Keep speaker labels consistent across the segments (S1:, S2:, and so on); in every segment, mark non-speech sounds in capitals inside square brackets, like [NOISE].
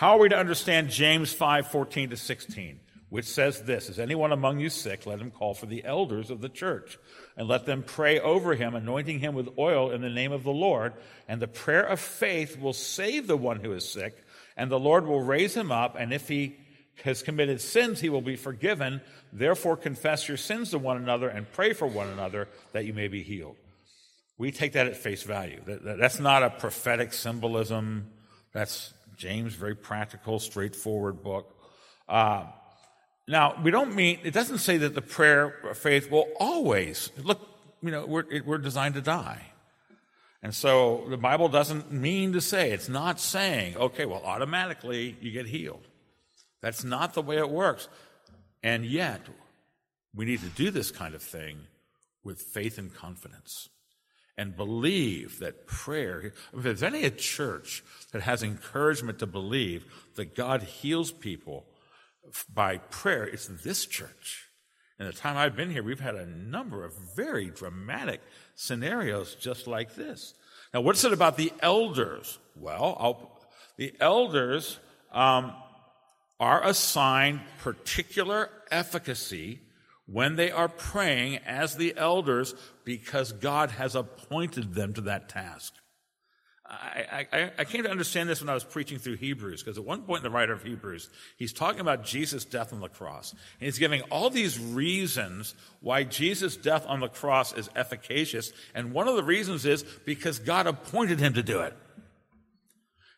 S1: How are we to understand James 5 14 to 16, which says this Is anyone among you sick? Let him call for the elders of the church, and let them pray over him, anointing him with oil in the name of the Lord. And the prayer of faith will save the one who is sick, and the Lord will raise him up. And if he has committed sins, he will be forgiven. Therefore, confess your sins to one another and pray for one another that you may be healed. We take that at face value. That's not a prophetic symbolism. That's James, very practical, straightforward book. Uh, now, we don't mean, it doesn't say that the prayer of faith will always, look, you know, we're, we're designed to die. And so the Bible doesn't mean to say, it's not saying, okay, well, automatically you get healed. That's not the way it works. And yet, we need to do this kind of thing with faith and confidence and believe that prayer, if there's any a church that has encouragement to believe that God heals people by prayer, it's this church. In the time I've been here, we've had a number of very dramatic scenarios just like this. Now, what's it about the elders? Well, I'll, the elders um, are assigned particular efficacy when they are praying as the elders because God has appointed them to that task. I, I, I, came to understand this when I was preaching through Hebrews, because at one point in the writer of Hebrews, he's talking about Jesus' death on the cross. And he's giving all these reasons why Jesus' death on the cross is efficacious. And one of the reasons is because God appointed him to do it.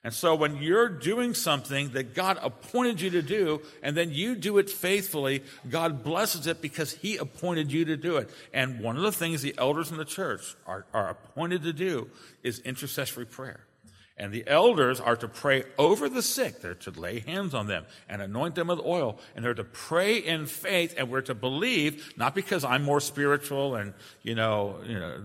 S1: And so when you're doing something that God appointed you to do, and then you do it faithfully, God blesses it because He appointed you to do it. And one of the things the elders in the church are, are appointed to do is intercessory prayer. And the elders are to pray over the sick. They're to lay hands on them and anoint them with oil. And they're to pray in faith and we're to believe, not because I'm more spiritual and, you know, you know,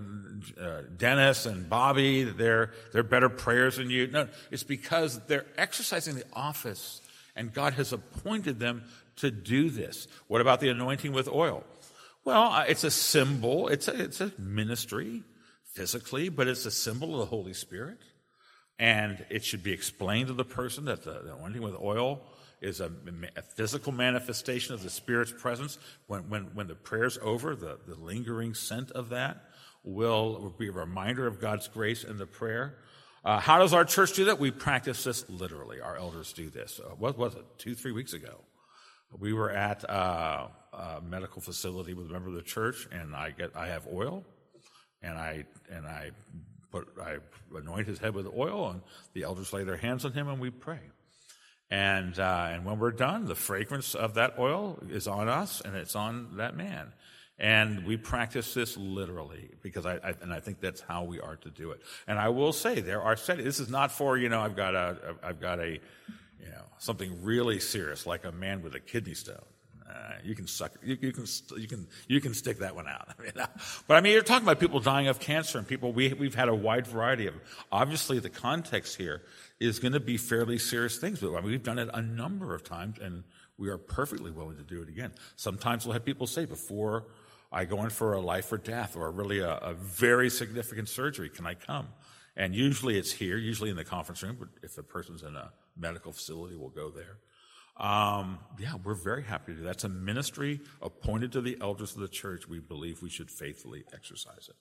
S1: uh, Dennis and Bobby, they're, they're better prayers than you. No, it's because they're exercising the office and God has appointed them to do this. What about the anointing with oil? Well, uh, it's a symbol. It's a, it's a ministry physically, but it's a symbol of the Holy Spirit. And it should be explained to the person that the, the anointing with oil is a, a, physical manifestation of the Spirit's presence. When, when, when the prayer's over, the, the lingering scent of that will, will be a reminder of God's grace in the prayer. Uh, how does our church do that? We practice this literally. Our elders do this. Uh, what was it? Two, three weeks ago. We were at uh, a medical facility with a member of the church, and I get I have oil, and I and I put, I anoint his head with oil, and the elders lay their hands on him, and we pray. And, uh, and when we're done, the fragrance of that oil is on us, and it's on that man. And we practice this literally because I, I, and I think that's how we are to do it. And I will say there are settings. This is not for you know I've got a I've got a you know something really serious like a man with a kidney stone. Uh, you can suck. You, you, can you can you can stick that one out. [LAUGHS] [LAUGHS] But I mean, you're talking about people dying of cancer and people. We we've had a wide variety of. Obviously, the context here is going to be fairly serious things. But I mean, we've done it a number of times, and we are perfectly willing to do it again. Sometimes we'll have people say before I go in for a life or death or really a, a very significant surgery, can I come? And usually it's here, usually in the conference room. But if the person's in a medical facility, we'll go there. Um, yeah, we're very happy to do that. That's a ministry appointed to the elders of the church. We believe we should faithfully exercise it.